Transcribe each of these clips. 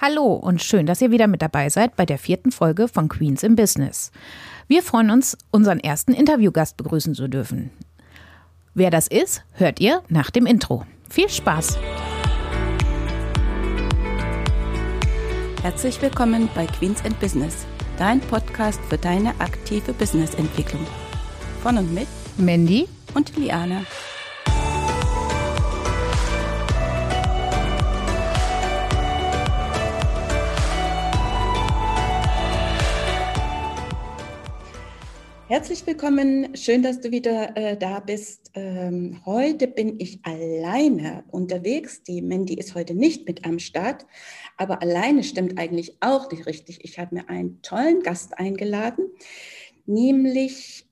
Hallo und schön, dass ihr wieder mit dabei seid bei der vierten Folge von Queens in Business. Wir freuen uns, unseren ersten Interviewgast begrüßen zu dürfen. Wer das ist, hört ihr nach dem Intro. Viel Spaß! Herzlich willkommen bei Queens and Business, dein Podcast für deine aktive Businessentwicklung. Von und mit Mandy und Liane. Herzlich willkommen, schön, dass du wieder äh, da bist. Ähm, heute bin ich alleine unterwegs. Die Mandy ist heute nicht mit am Start, aber alleine stimmt eigentlich auch nicht richtig. Ich habe mir einen tollen Gast eingeladen, nämlich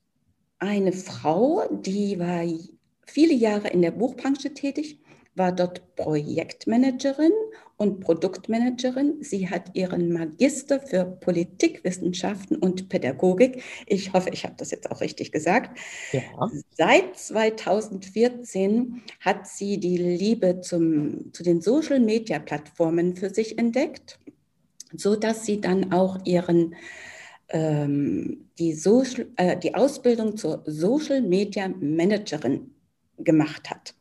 eine Frau, die war viele Jahre in der Buchbranche tätig, war dort Projektmanagerin und Produktmanagerin. Sie hat ihren Magister für Politikwissenschaften und Pädagogik. Ich hoffe, ich habe das jetzt auch richtig gesagt. Ja. Seit 2014 hat sie die Liebe zum, zu den Social-Media-Plattformen für sich entdeckt, sodass sie dann auch ihren ähm, die, Social, äh, die Ausbildung zur Social Media Managerin gemacht hat.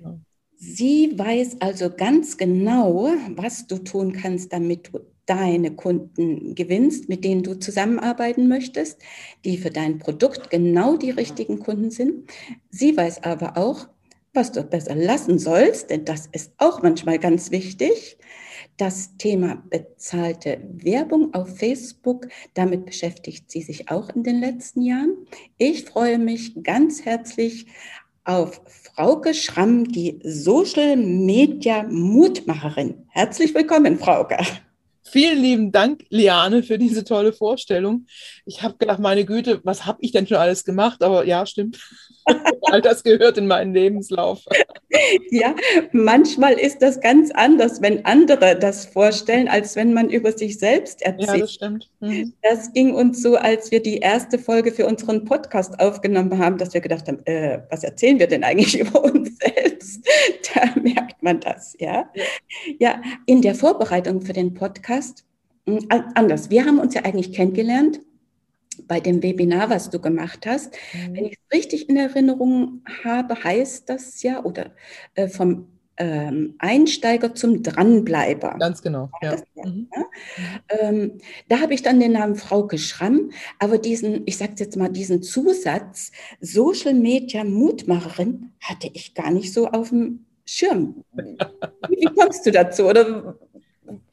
Ja. Sie weiß also ganz genau, was du tun kannst, damit du deine Kunden gewinnst, mit denen du zusammenarbeiten möchtest, die für dein Produkt genau die richtigen Kunden sind. Sie weiß aber auch, was du besser lassen sollst, denn das ist auch manchmal ganz wichtig. Das Thema bezahlte Werbung auf Facebook, damit beschäftigt sie sich auch in den letzten Jahren. Ich freue mich ganz herzlich auf Frauke Schramm, die Social Media Mutmacherin. Herzlich willkommen, Frauke. Vielen lieben Dank, Liane, für diese tolle Vorstellung. Ich habe gedacht, meine Güte, was habe ich denn schon alles gemacht? Aber ja, stimmt. All das gehört in meinen Lebenslauf. Ja, manchmal ist das ganz anders, wenn andere das vorstellen, als wenn man über sich selbst erzählt. Ja, das stimmt. Mhm. Das ging uns so, als wir die erste Folge für unseren Podcast aufgenommen haben, dass wir gedacht haben, äh, was erzählen wir denn eigentlich über uns selbst? Da merkt man das, ja. Ja, in der Vorbereitung für den Podcast, hm, anders. Wir haben uns ja eigentlich kennengelernt bei dem Webinar, was du gemacht hast. Mhm. Wenn ich es richtig in Erinnerung habe, heißt das ja, oder äh, vom ähm, Einsteiger zum Dranbleiber. Ganz genau. Ja. Das, mhm. ja? Ähm, da habe ich dann den Namen Frauke Schramm, aber diesen, ich sage jetzt mal, diesen Zusatz Social Media Mutmacherin hatte ich gar nicht so auf dem Schirm. Wie, wie kommst du dazu? Oder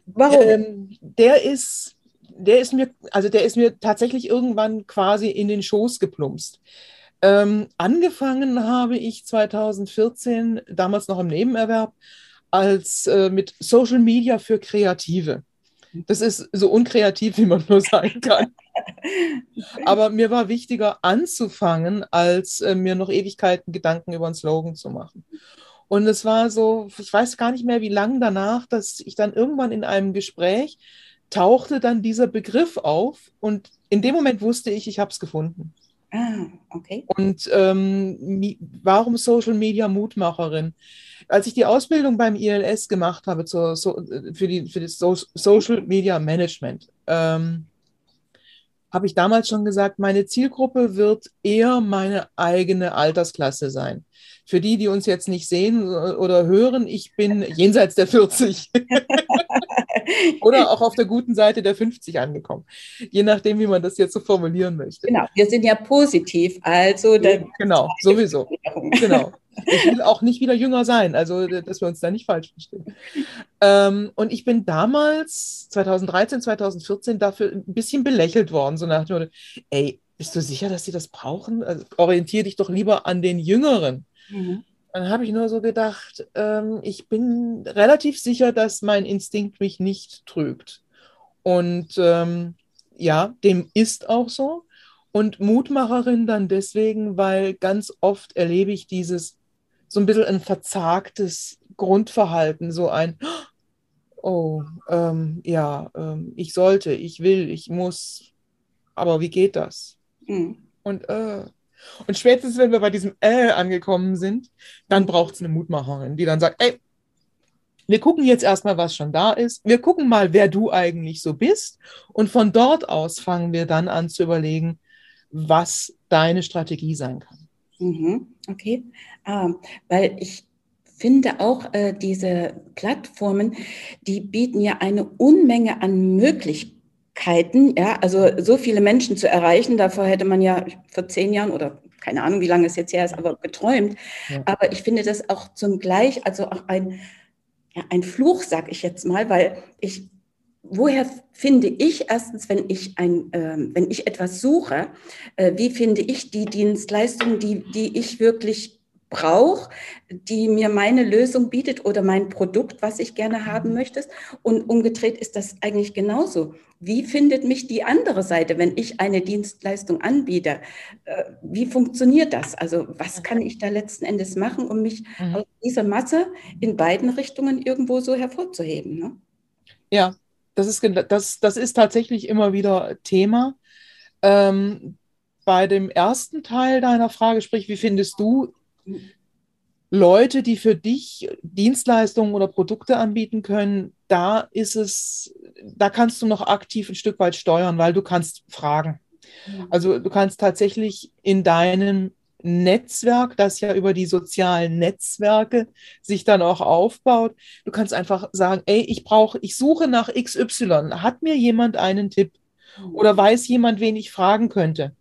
warum? Ähm, der ist der ist mir, also der ist mir tatsächlich irgendwann quasi in den Schoß geplumpst. Ähm, angefangen habe ich 2014, damals noch im Nebenerwerb, als äh, mit Social Media für Kreative. Das ist so unkreativ, wie man nur sein kann. Aber mir war wichtiger anzufangen, als äh, mir noch Ewigkeiten Gedanken über einen Slogan zu machen. Und es war so, ich weiß gar nicht mehr, wie lange danach, dass ich dann irgendwann in einem Gespräch tauchte dann dieser Begriff auf und in dem Moment wusste ich, ich habe es gefunden. Ah, okay. Und ähm, warum Social Media Mutmacherin? Als ich die Ausbildung beim ILS gemacht habe zur, so, für, die, für das so Social Media Management, ähm, habe ich damals schon gesagt, meine Zielgruppe wird eher meine eigene Altersklasse sein. Für die, die uns jetzt nicht sehen oder hören, ich bin jenseits der 40. oder auch auf der guten Seite der 50 angekommen. Je nachdem, wie man das jetzt so formulieren möchte. Genau, wir sind ja positiv, also. Genau, sowieso. Genau. Ich will auch nicht wieder jünger sein, also dass wir uns da nicht falsch verstehen. Ähm, und ich bin damals, 2013, 2014, dafür ein bisschen belächelt worden, so nach dem Motto, ey, bist du sicher, dass sie das brauchen? Also, orientiere dich doch lieber an den Jüngeren. Mhm. Dann habe ich nur so gedacht, ähm, ich bin relativ sicher, dass mein Instinkt mich nicht trügt. Und ähm, ja, dem ist auch so. Und Mutmacherin dann deswegen, weil ganz oft erlebe ich dieses so ein bisschen ein verzagtes Grundverhalten, so ein, oh, ähm, ja, ähm, ich sollte, ich will, ich muss, aber wie geht das? Mhm. Und äh, und spätestens, wenn wir bei diesem äh angekommen sind, dann braucht es eine Mutmacherin, die dann sagt, ey, wir gucken jetzt erstmal, was schon da ist. Wir gucken mal, wer du eigentlich so bist. Und von dort aus fangen wir dann an zu überlegen, was deine Strategie sein kann. Mhm, okay, ähm, weil ich finde auch äh, diese Plattformen, die bieten ja eine Unmenge an Möglichkeiten, ja, also so viele Menschen zu erreichen. Davor hätte man ja vor zehn Jahren oder keine Ahnung, wie lange es jetzt her ist, aber geträumt. Ja. Aber ich finde das auch zum Gleich, also auch ein, ja, ein Fluch, sag ich jetzt mal, weil ich woher finde ich erstens, wenn ich ein, äh, wenn ich etwas suche, äh, wie finde ich die Dienstleistung, die, die ich wirklich brauche, die mir meine Lösung bietet oder mein Produkt, was ich gerne haben mhm. möchte. Und umgedreht ist das eigentlich genauso. Wie findet mich die andere Seite, wenn ich eine Dienstleistung anbiete? Äh, wie funktioniert das? Also was kann ich da letzten Endes machen, um mich mhm. aus dieser Masse in beiden Richtungen irgendwo so hervorzuheben? Ne? Ja, das ist, das, das ist tatsächlich immer wieder Thema. Ähm, bei dem ersten Teil deiner Frage, sprich, wie findest du Leute, die für dich Dienstleistungen oder Produkte anbieten können, da ist es, da kannst du noch aktiv ein Stück weit steuern, weil du kannst fragen. Also du kannst tatsächlich in deinem Netzwerk, das ja über die sozialen Netzwerke sich dann auch aufbaut. Du kannst einfach sagen, ey, ich brauche, ich suche nach XY. Hat mir jemand einen Tipp? Oder weiß jemand, wen ich fragen könnte?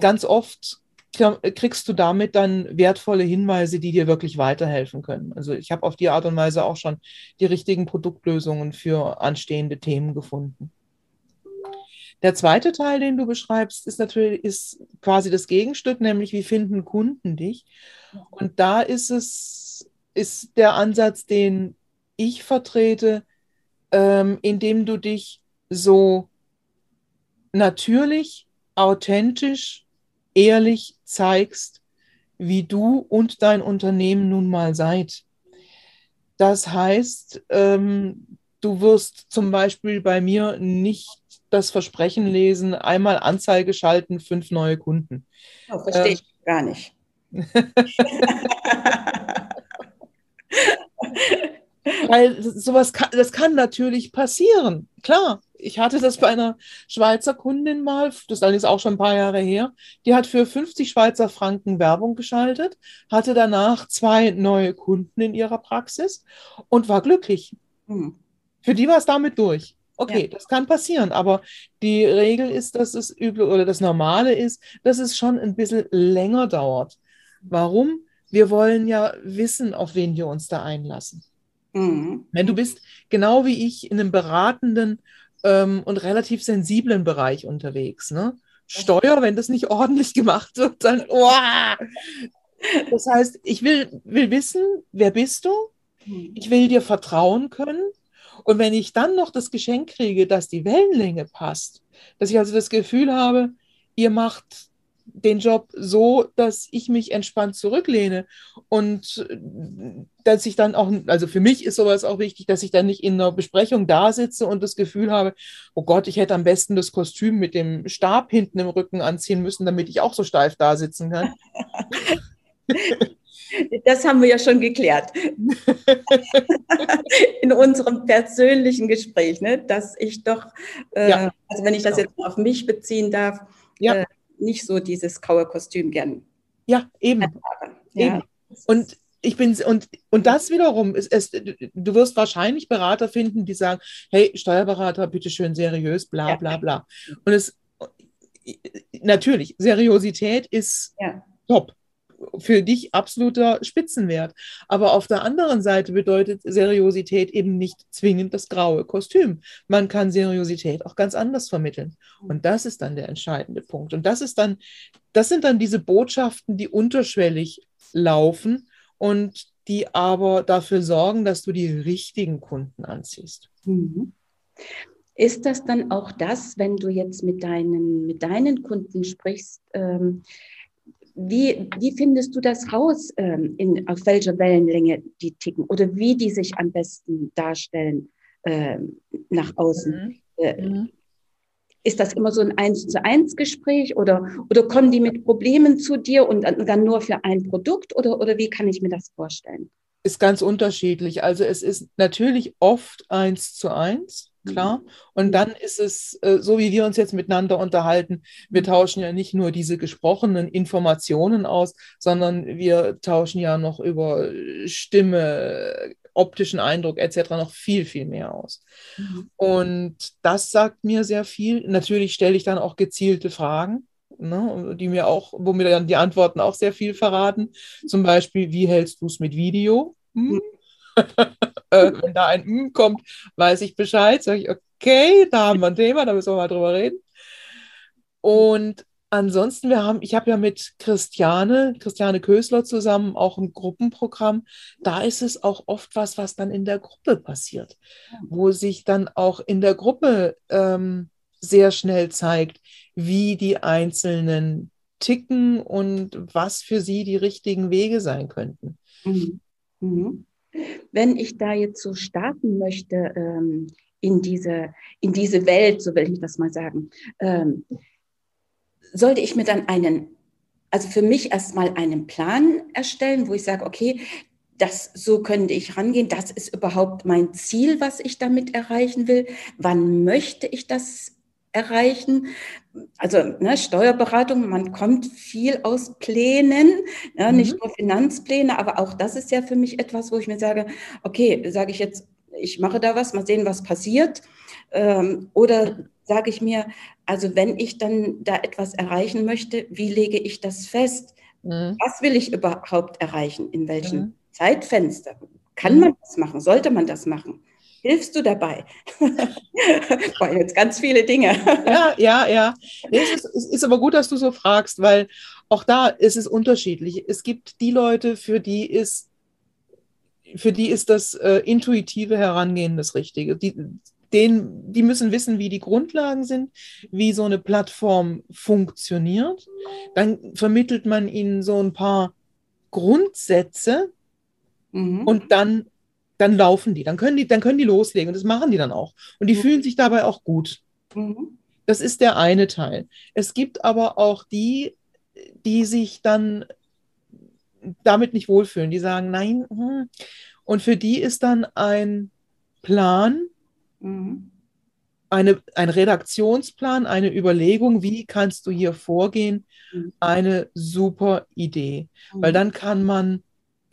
Ganz oft kriegst du damit dann wertvolle Hinweise, die dir wirklich weiterhelfen können. Also ich habe auf die Art und Weise auch schon die richtigen Produktlösungen für anstehende Themen gefunden. Der zweite Teil, den du beschreibst, ist natürlich ist quasi das Gegenstück, nämlich wie finden Kunden dich? Und da ist es ist der Ansatz, den ich vertrete, ähm, indem du dich so natürlich, authentisch, ehrlich zeigst, wie du und dein Unternehmen nun mal seid. Das heißt, ähm, du wirst zum Beispiel bei mir nicht das Versprechen lesen, einmal Anzeige schalten, fünf neue Kunden. Oh, verstehe äh, ich gar nicht. Weil sowas kann, das kann natürlich passieren. Klar, ich hatte das bei einer Schweizer Kundin mal, das ist allerdings auch schon ein paar Jahre her, die hat für 50 Schweizer Franken Werbung geschaltet, hatte danach zwei neue Kunden in ihrer Praxis und war glücklich. Hm. Für die war es damit durch. Okay, ja. das kann passieren, aber die Regel ist, dass es übel oder das Normale ist, dass es schon ein bisschen länger dauert. Warum? Wir wollen ja wissen, auf wen wir uns da einlassen. Mhm. Wenn du bist, genau wie ich, in einem beratenden ähm, und relativ sensiblen Bereich unterwegs, ne? Steuer, wenn das nicht ordentlich gemacht wird, dann, oh! Das heißt, ich will, will wissen, wer bist du? Mhm. Ich will dir vertrauen können. Und wenn ich dann noch das Geschenk kriege, dass die Wellenlänge passt, dass ich also das Gefühl habe, ihr macht den Job so, dass ich mich entspannt zurücklehne und dass ich dann auch, also für mich ist sowas auch wichtig, dass ich dann nicht in einer Besprechung da sitze und das Gefühl habe, oh Gott, ich hätte am besten das Kostüm mit dem Stab hinten im Rücken anziehen müssen, damit ich auch so steif da sitzen kann. Das haben wir ja schon geklärt. In unserem persönlichen Gespräch, ne? dass ich doch, äh, ja. also wenn ich das jetzt auf mich beziehen darf, ja. äh, nicht so dieses graue Kostüm gern. Ja, eben. Ja. eben. Und ich bin und und das wiederum ist es du wirst wahrscheinlich Berater finden, die sagen, hey Steuerberater, bitte schön seriös, bla bla bla. Und es natürlich Seriosität ist ja. top für dich absoluter Spitzenwert. Aber auf der anderen Seite bedeutet Seriosität eben nicht zwingend das graue Kostüm. Man kann Seriosität auch ganz anders vermitteln. Und das ist dann der entscheidende Punkt. Und das ist dann, das sind dann diese Botschaften, die unterschwellig laufen und die aber dafür sorgen, dass du die richtigen Kunden anziehst. Mhm. Ist das dann auch das, wenn du jetzt mit deinen, mit deinen Kunden sprichst, ähm, wie, wie findest du das raus, ähm, in, auf welcher Wellenlänge die ticken oder wie die sich am besten darstellen ähm, nach außen? Mhm. Äh, mhm. Ist das immer so ein Eins zu eins Gespräch oder, oder kommen die mit Problemen zu dir und dann nur für ein Produkt oder, oder wie kann ich mir das vorstellen? ist ganz unterschiedlich. Also es ist natürlich oft eins zu eins, klar. Mhm. Und dann ist es, äh, so wie wir uns jetzt miteinander unterhalten, wir tauschen ja nicht nur diese gesprochenen Informationen aus, sondern wir tauschen ja noch über Stimme, optischen Eindruck etc. noch viel, viel mehr aus. Mhm. Und das sagt mir sehr viel. Natürlich stelle ich dann auch gezielte Fragen. Ne, die mir auch, wo mir dann die Antworten auch sehr viel verraten. Zum Beispiel, wie hältst du es mit Video? Hm? äh, wenn da ein hm kommt, weiß ich Bescheid, sage ich, okay, da haben wir ein Thema, da müssen wir mal drüber reden. Und ansonsten, wir haben, ich habe ja mit Christiane, Christiane Kösler zusammen auch ein Gruppenprogramm. Da ist es auch oft was, was dann in der Gruppe passiert, wo sich dann auch in der Gruppe ähm, sehr schnell zeigt, wie die Einzelnen ticken und was für sie die richtigen Wege sein könnten. Mhm. Mhm. Wenn ich da jetzt so starten möchte ähm, in, diese, in diese Welt, so will ich das mal sagen, ähm, sollte ich mir dann einen, also für mich erstmal einen Plan erstellen, wo ich sage, okay, das, so könnte ich rangehen, das ist überhaupt mein Ziel, was ich damit erreichen will. Wann möchte ich das erreichen? Also ne, Steuerberatung, man kommt viel aus Plänen, ne, mhm. nicht nur Finanzpläne, aber auch das ist ja für mich etwas, wo ich mir sage, okay, sage ich jetzt, ich mache da was, mal sehen, was passiert. Ähm, oder sage ich mir, also wenn ich dann da etwas erreichen möchte, wie lege ich das fest? Mhm. Was will ich überhaupt erreichen? In welchem mhm. Zeitfenster? Kann mhm. man das machen? Sollte man das machen? Hilfst du dabei? Weil jetzt ganz viele Dinge. ja, ja, ja. Es ist, es ist aber gut, dass du so fragst, weil auch da ist es unterschiedlich. Es gibt die Leute, für die ist, für die ist das äh, intuitive Herangehen das Richtige. Die, den, die müssen wissen, wie die Grundlagen sind, wie so eine Plattform funktioniert. Dann vermittelt man ihnen so ein paar Grundsätze mhm. und dann, dann laufen die. Dann können die, dann können die loslegen und das machen die dann auch. Und die mhm. fühlen sich dabei auch gut. Mhm. Das ist der eine Teil. Es gibt aber auch die, die sich dann damit nicht wohlfühlen, die sagen, nein. Hm. Und für die ist dann ein Plan Mhm. Eine, ein Redaktionsplan, eine Überlegung, wie kannst du hier vorgehen, mhm. eine super Idee. Mhm. Weil dann kann man,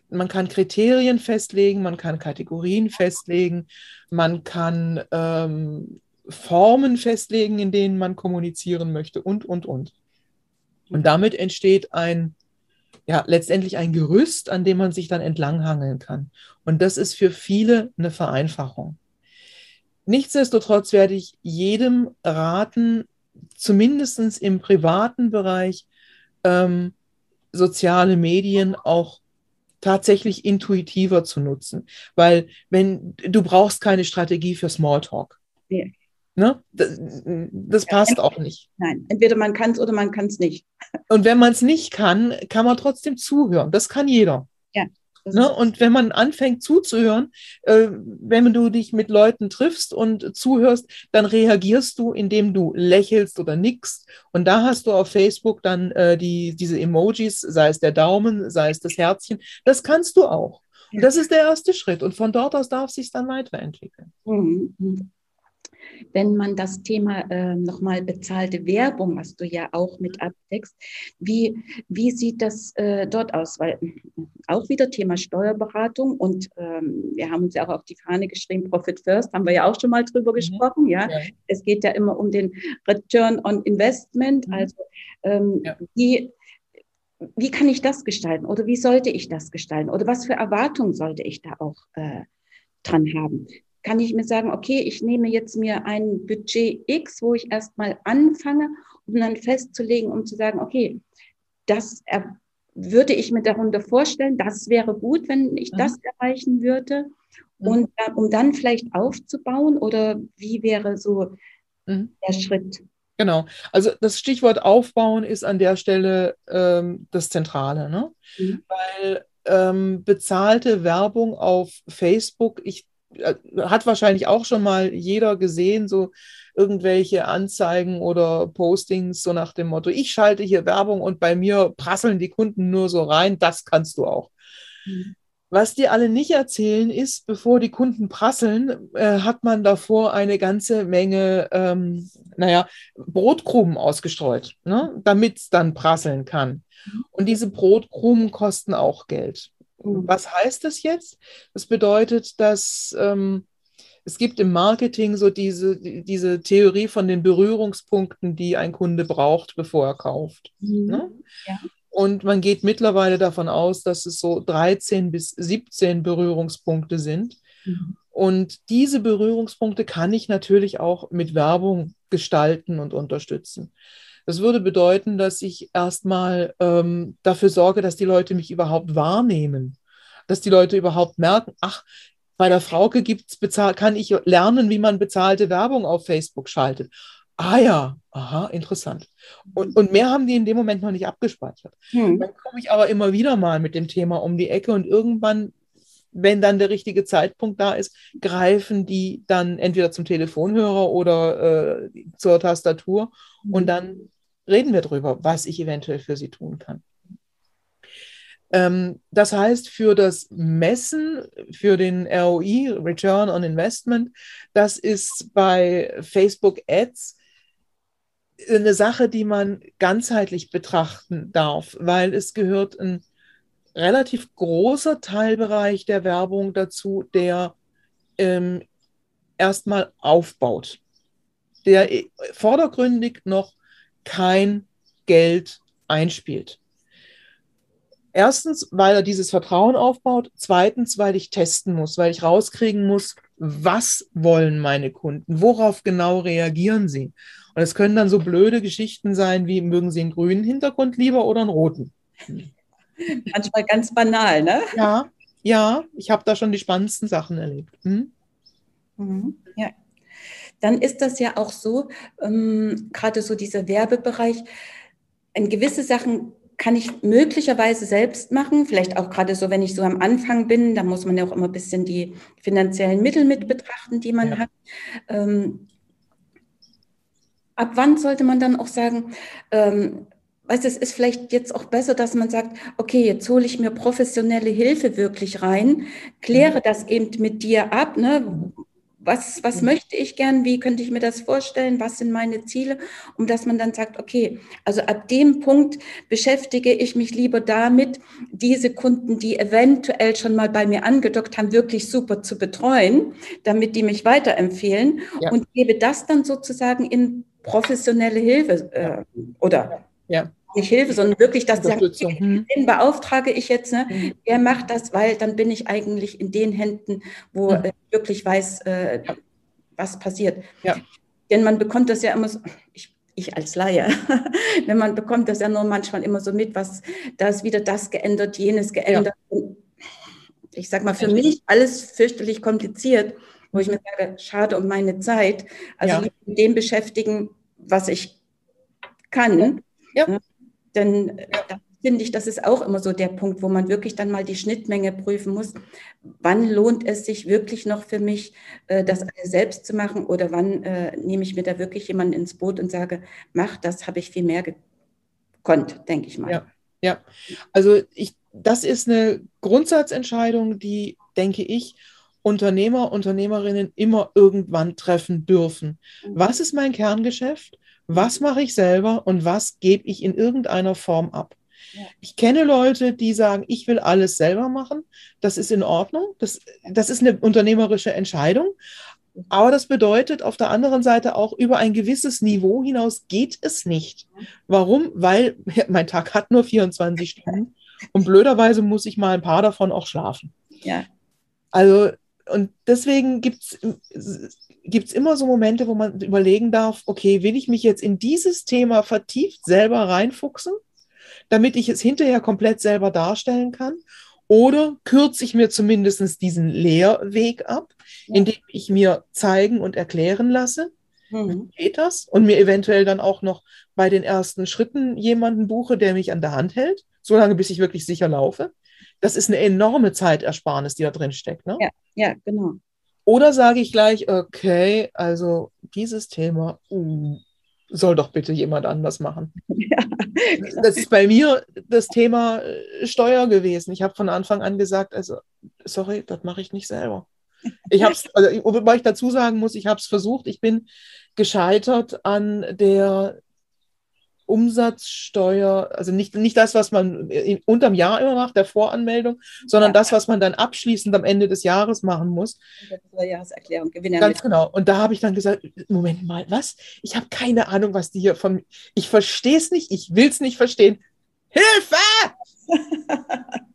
man kann Kriterien festlegen, man kann Kategorien festlegen, man kann ähm, Formen festlegen, in denen man kommunizieren möchte und, und, und. Und damit entsteht ein, ja, letztendlich ein Gerüst, an dem man sich dann entlanghangeln kann. Und das ist für viele eine Vereinfachung. Nichtsdestotrotz werde ich jedem raten, zumindest im privaten Bereich ähm, soziale Medien auch tatsächlich intuitiver zu nutzen. Weil wenn du brauchst keine Strategie für Smalltalk. Ja. Ne? Das, das ja, passt auch nicht. Nein, entweder man kann es oder man kann es nicht. Und wenn man es nicht kann, kann man trotzdem zuhören. Das kann jeder. Ja. Ne? Und wenn man anfängt zuzuhören, äh, wenn du dich mit Leuten triffst und zuhörst, dann reagierst du, indem du lächelst oder nickst. Und da hast du auf Facebook dann äh, die, diese Emojis, sei es der Daumen, sei es das Herzchen. Das kannst du auch. Und das ist der erste Schritt. Und von dort aus darf sich dann weiterentwickeln. Mhm. Mhm wenn man das Thema äh, nochmal bezahlte Werbung, was du ja auch mit abdeckst, wie, wie sieht das äh, dort aus? Weil auch wieder Thema Steuerberatung und ähm, wir haben uns ja auch auf die Fahne geschrieben, Profit First, haben wir ja auch schon mal drüber mhm. gesprochen. Ja? ja? es geht ja immer um den Return on Investment, mhm. also ähm, ja. wie wie kann ich das gestalten oder wie sollte ich das gestalten oder was für Erwartungen sollte ich da auch äh, dran haben? Kann ich mir sagen, okay, ich nehme jetzt mir ein Budget X, wo ich erstmal anfange, um dann festzulegen, um zu sagen, okay, das würde ich mir darunter vorstellen, das wäre gut, wenn ich das erreichen würde. Und um dann vielleicht aufzubauen oder wie wäre so mhm. der Schritt? Genau. Also das Stichwort Aufbauen ist an der Stelle ähm, das Zentrale, ne? Mhm. Weil ähm, bezahlte Werbung auf Facebook, ich hat wahrscheinlich auch schon mal jeder gesehen, so irgendwelche Anzeigen oder Postings, so nach dem Motto, ich schalte hier Werbung und bei mir prasseln die Kunden nur so rein, das kannst du auch. Mhm. Was die alle nicht erzählen ist, bevor die Kunden prasseln, äh, hat man davor eine ganze Menge, ähm, naja, Brotkrumen ausgestreut, ne, damit es dann prasseln kann. Und diese Brotkrumen kosten auch Geld. Mhm. Was heißt das jetzt? Das bedeutet, dass ähm, es gibt im Marketing so diese, diese Theorie von den Berührungspunkten, die ein Kunde braucht, bevor er kauft. Mhm. Ne? Ja. Und man geht mittlerweile davon aus, dass es so 13 bis 17 Berührungspunkte sind. Mhm. Und diese Berührungspunkte kann ich natürlich auch mit Werbung gestalten und unterstützen. Das würde bedeuten, dass ich erstmal ähm, dafür sorge, dass die Leute mich überhaupt wahrnehmen, dass die Leute überhaupt merken, ach, bei der Frauke gibt's bezahlt, kann ich lernen, wie man bezahlte Werbung auf Facebook schaltet. Ah ja, aha, interessant. Und, und mehr haben die in dem Moment noch nicht abgespeichert. Hm. Dann komme ich aber immer wieder mal mit dem Thema um die Ecke und irgendwann, wenn dann der richtige Zeitpunkt da ist, greifen die dann entweder zum Telefonhörer oder äh, zur Tastatur und dann reden wir darüber, was ich eventuell für sie tun kann. Ähm, das heißt, für das Messen, für den ROI, Return on Investment, das ist bei Facebook Ads eine Sache, die man ganzheitlich betrachten darf, weil es gehört ein relativ großer Teilbereich der Werbung dazu, der ähm, erstmal aufbaut, der vordergründig noch kein Geld einspielt. Erstens, weil er dieses Vertrauen aufbaut. Zweitens, weil ich testen muss, weil ich rauskriegen muss, was wollen meine Kunden, worauf genau reagieren sie. Und es können dann so blöde Geschichten sein, wie mögen sie einen grünen Hintergrund lieber oder einen roten. Manchmal ganz banal, ne? Ja, ja, ich habe da schon die spannendsten Sachen erlebt. Hm? Mhm, ja. Dann ist das ja auch so, ähm, gerade so dieser Werbebereich, in gewisse Sachen kann ich möglicherweise selbst machen, vielleicht auch gerade so, wenn ich so am Anfang bin, da muss man ja auch immer ein bisschen die finanziellen Mittel mit betrachten, die man ja. hat. Ähm, ab wann sollte man dann auch sagen, ähm, weißt du, es ist vielleicht jetzt auch besser, dass man sagt, okay, jetzt hole ich mir professionelle Hilfe wirklich rein, kläre mhm. das eben mit dir ab, ne? Was, was möchte ich gern, wie könnte ich mir das vorstellen, was sind meine Ziele, um dass man dann sagt, okay, also ab dem Punkt beschäftige ich mich lieber damit, diese Kunden, die eventuell schon mal bei mir angedockt haben, wirklich super zu betreuen, damit die mich weiterempfehlen ja. und gebe das dann sozusagen in professionelle Hilfe äh, oder? Ja nicht Hilfe, sondern wirklich, dass sie sagen, hm. den beauftrage ich jetzt, ne? Hm. der macht das, weil dann bin ich eigentlich in den Händen, wo hm. äh, wirklich weiß, äh, was passiert. Ja. Denn man bekommt das ja immer so, ich, ich als Laie, wenn man bekommt das ja nur manchmal immer so mit, was, da ist wieder das geändert, jenes geändert. Ja. Ich sag mal, für mich alles fürchterlich kompliziert, wo ich mir sage, schade um meine Zeit. Also ja. mit dem beschäftigen, was ich kann. Ja. Denn äh, da finde ich, das ist auch immer so der Punkt, wo man wirklich dann mal die Schnittmenge prüfen muss. Wann lohnt es sich wirklich noch für mich, äh, das alles selbst zu machen oder wann äh, nehme ich mir da wirklich jemanden ins Boot und sage, mach, das habe ich viel mehr gekonnt, denke ich mal. Ja, ja. also ich, das ist eine Grundsatzentscheidung, die, denke ich, Unternehmer, Unternehmerinnen immer irgendwann treffen dürfen. Mhm. Was ist mein Kerngeschäft? Was mache ich selber und was gebe ich in irgendeiner Form ab? Ich kenne Leute, die sagen, ich will alles selber machen. Das ist in Ordnung. Das, das ist eine unternehmerische Entscheidung. Aber das bedeutet auf der anderen Seite auch, über ein gewisses Niveau hinaus geht es nicht. Warum? Weil mein Tag hat nur 24 Stunden und blöderweise muss ich mal ein paar davon auch schlafen. Ja. Also, und deswegen gibt es immer so Momente, wo man überlegen darf, okay, will ich mich jetzt in dieses Thema vertieft selber reinfuchsen, damit ich es hinterher komplett selber darstellen kann? Oder kürze ich mir zumindest diesen Lehrweg ab, indem ich mir zeigen und erklären lasse, mhm. wie geht das? Und mir eventuell dann auch noch bei den ersten Schritten jemanden buche, der mich an der Hand hält, solange bis ich wirklich sicher laufe. Das ist eine enorme Zeitersparnis, die da drin steckt. Ne? Ja, ja, genau. Oder sage ich gleich, okay, also dieses Thema, uh, soll doch bitte jemand anders machen. Ja. Das ist bei mir das Thema äh, Steuer gewesen. Ich habe von Anfang an gesagt, also sorry, das mache ich nicht selber. Ich habe es, also, wobei ich dazu sagen muss, ich habe es versucht. Ich bin gescheitert an der Umsatzsteuer, also nicht, nicht das, was man unterm Jahr immer macht, der Voranmeldung, sondern ja. das, was man dann abschließend am Ende des Jahres machen muss. Jahreserklärung, Ganz genau. Und da habe ich dann gesagt, Moment mal, was? Ich habe keine Ahnung, was die hier von, ich verstehe es nicht, ich will es nicht verstehen. Hilfe!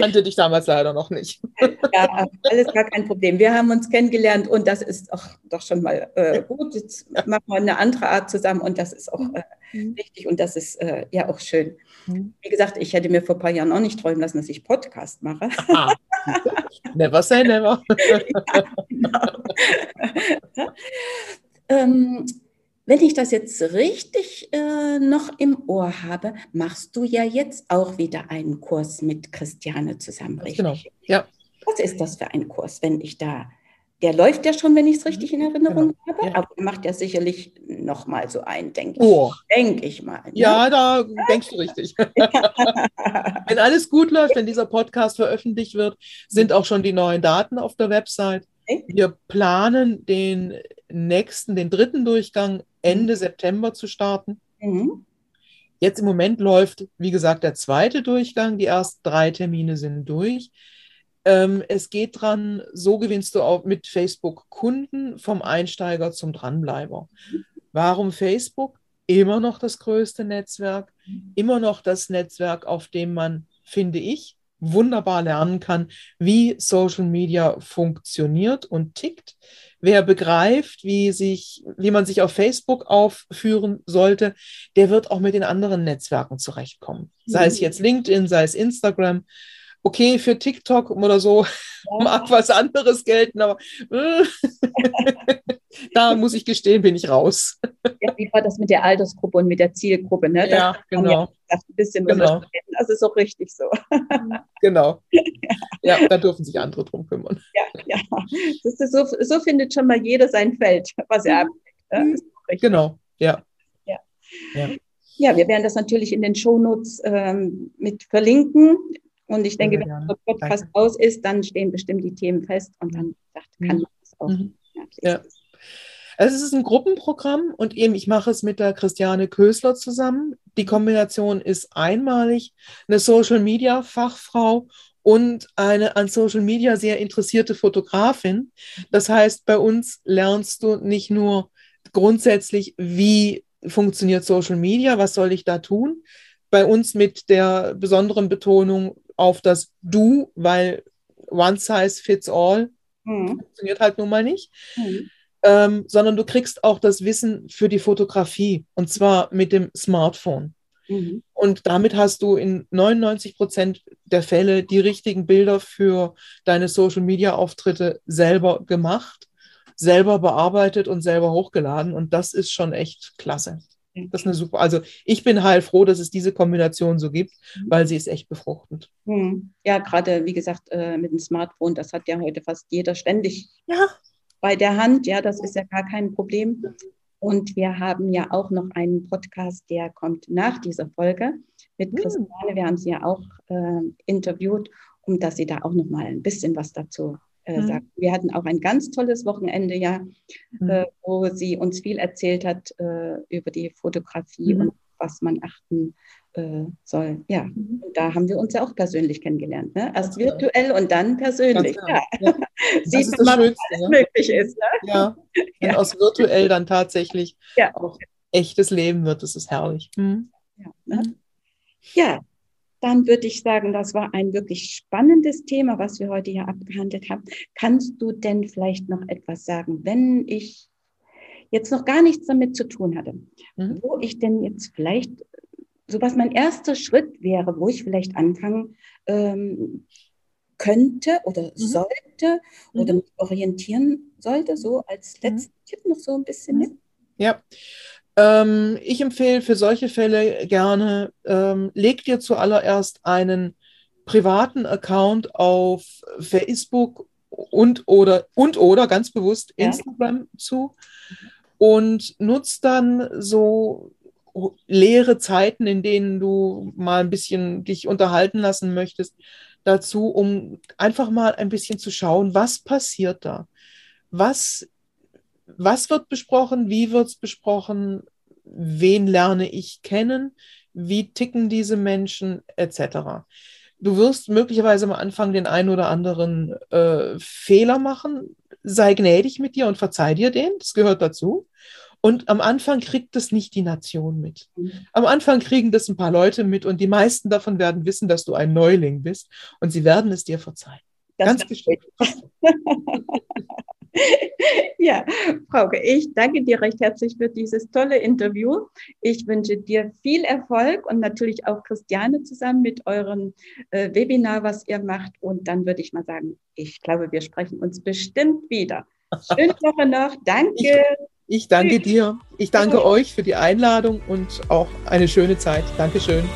kannte dich damals leider noch nicht. Ja, alles gar kein Problem. Wir haben uns kennengelernt und das ist auch, doch schon mal äh, gut. Jetzt machen wir eine andere Art zusammen und das ist auch äh, mhm. wichtig und das ist äh, ja auch schön. Mhm. Wie gesagt, ich hätte mir vor ein paar Jahren auch nicht träumen lassen, dass ich Podcast mache. Aha. Never say never. ja, genau. ähm, wenn ich das jetzt richtig äh, noch im Ohr habe, machst du ja jetzt auch wieder einen Kurs mit Christiane zusammen, richtig? Genau, ja. Was ist das für ein Kurs, wenn ich da, der läuft ja schon, wenn ich es richtig in Erinnerung genau. habe, ja. aber macht ja sicherlich noch mal so ein, denke oh. ich. Denk ich mal. Ne? Ja, da denkst du richtig. wenn alles gut läuft, wenn dieser Podcast veröffentlicht wird, sind auch schon die neuen Daten auf der Website. Wir planen den nächsten, den dritten Durchgang Ende mhm. September zu starten. Mhm. Jetzt im Moment läuft, wie gesagt, der zweite Durchgang. Die ersten drei Termine sind durch. Ähm, es geht dran, so gewinnst du auch mit Facebook Kunden vom Einsteiger zum Dranbleiber. Warum Facebook? Immer noch das größte Netzwerk, immer noch das Netzwerk, auf dem man, finde ich, wunderbar lernen kann, wie Social Media funktioniert und tickt. Wer begreift, wie, sich, wie man sich auf Facebook aufführen sollte, der wird auch mit den anderen Netzwerken zurechtkommen. Sei es mhm. jetzt LinkedIn, sei es Instagram. Okay, für TikTok oder so mag was anderes gelten, aber äh, da muss ich gestehen, bin ich raus. Ja, wie war das mit der Altersgruppe und mit der Zielgruppe? Ne? Das ja, genau. Ja ein bisschen genau. Das ist auch richtig so. Genau. Ja, da dürfen sich andere drum kümmern. Ja, ja. Das ist so, so findet schon mal jeder sein Feld, was er mhm. abdeckt. Ne? Genau, ja. ja. Ja. Ja, wir werden das natürlich in den Shownotes ähm, mit verlinken. Und ich denke, wenn der Podcast Danke. aus ist, dann stehen bestimmt die Themen fest und dann sagt, kann mhm. man das auch. Mhm. Ja. Also es ist ein Gruppenprogramm und eben ich mache es mit der Christiane Kösler zusammen. Die Kombination ist einmalig eine Social Media Fachfrau und eine an Social Media sehr interessierte Fotografin. Das heißt, bei uns lernst du nicht nur grundsätzlich, wie funktioniert Social Media, was soll ich da tun? Bei uns mit der besonderen Betonung auf das Du, weil One Size Fits All mhm. funktioniert halt nun mal nicht. Mhm ähm, sondern du kriegst auch das Wissen für die Fotografie und zwar mit dem Smartphone. Mhm. Und damit hast du in 99 Prozent der Fälle die richtigen Bilder für deine Social-Media-Auftritte selber gemacht, selber bearbeitet und selber hochgeladen. Und das ist schon echt klasse. Das ist eine super. Also ich bin heilfroh, dass es diese Kombination so gibt, mhm. weil sie ist echt befruchtend. Mhm. Ja, gerade wie gesagt äh, mit dem Smartphone, das hat ja heute fast jeder ständig. Ja bei der Hand. Ja, das ist ja gar kein Problem. Und wir haben ja auch noch einen Podcast, der kommt nach dieser Folge mit hm. Christiane. Wir haben sie ja auch äh, interviewt, um dass sie da auch noch mal ein bisschen was dazu äh, mhm. sagt. Wir hatten auch ein ganz tolles Wochenende, ja, mhm. äh, wo sie uns viel erzählt hat äh, über die Fotografie mhm. und was man achten äh, soll. Ja, mhm. da haben wir uns ja auch persönlich kennengelernt. Ne? Erst genau. virtuell und dann persönlich. Ja. ja. Sieht das man, Schönste, was ne? möglich ist. Ne? Ja, wenn ja. aus virtuell dann tatsächlich ja. auch echtes Leben wird, das ist herrlich. Mhm. Ja, ne? Mhm. ja, dann würde ich sagen, das war ein wirklich spannendes Thema, was wir heute hier abgehandelt haben. Kannst du denn vielleicht noch etwas sagen, wenn ich jetzt noch gar nichts damit zu tun hatte, mhm. wo ich denn jetzt vielleicht, so was mein erster Schritt wäre, wo ich vielleicht anfangen ähm, könnte oder mhm. sollte mhm. oder mich orientieren sollte, so als mhm. letzten Tipp noch so ein bisschen mit? Ja. Ähm, ich empfehle für solche Fälle gerne, ähm, leg dir zuallererst einen privaten Account auf Facebook und oder und oder ganz bewusst Instagram ja. zu und nutzt dann so leere Zeiten, in denen du mal ein bisschen dich unterhalten lassen möchtest, dazu, um einfach mal ein bisschen zu schauen, was passiert da? Was, was wird besprochen? Wie wird es besprochen? Wen lerne ich kennen? Wie ticken diese Menschen? Etc. Du wirst möglicherweise am Anfang den einen oder anderen äh, Fehler machen. Sei gnädig mit dir und verzeih dir den. Das gehört dazu. Und am Anfang kriegt das nicht die Nation mit. Mhm. Am Anfang kriegen das ein paar Leute mit und die meisten davon werden wissen, dass du ein Neuling bist und sie werden es dir verzeihen. Das Ganz bestimmt. ja, Frauke, ich danke dir recht herzlich für dieses tolle Interview. Ich wünsche dir viel Erfolg und natürlich auch Christiane zusammen mit eurem äh, Webinar, was ihr macht. Und dann würde ich mal sagen, ich glaube, wir sprechen uns bestimmt wieder. Schöne Woche noch. Danke. Ich ich danke dir. Ich danke euch für die Einladung und auch eine schöne Zeit. Dankeschön.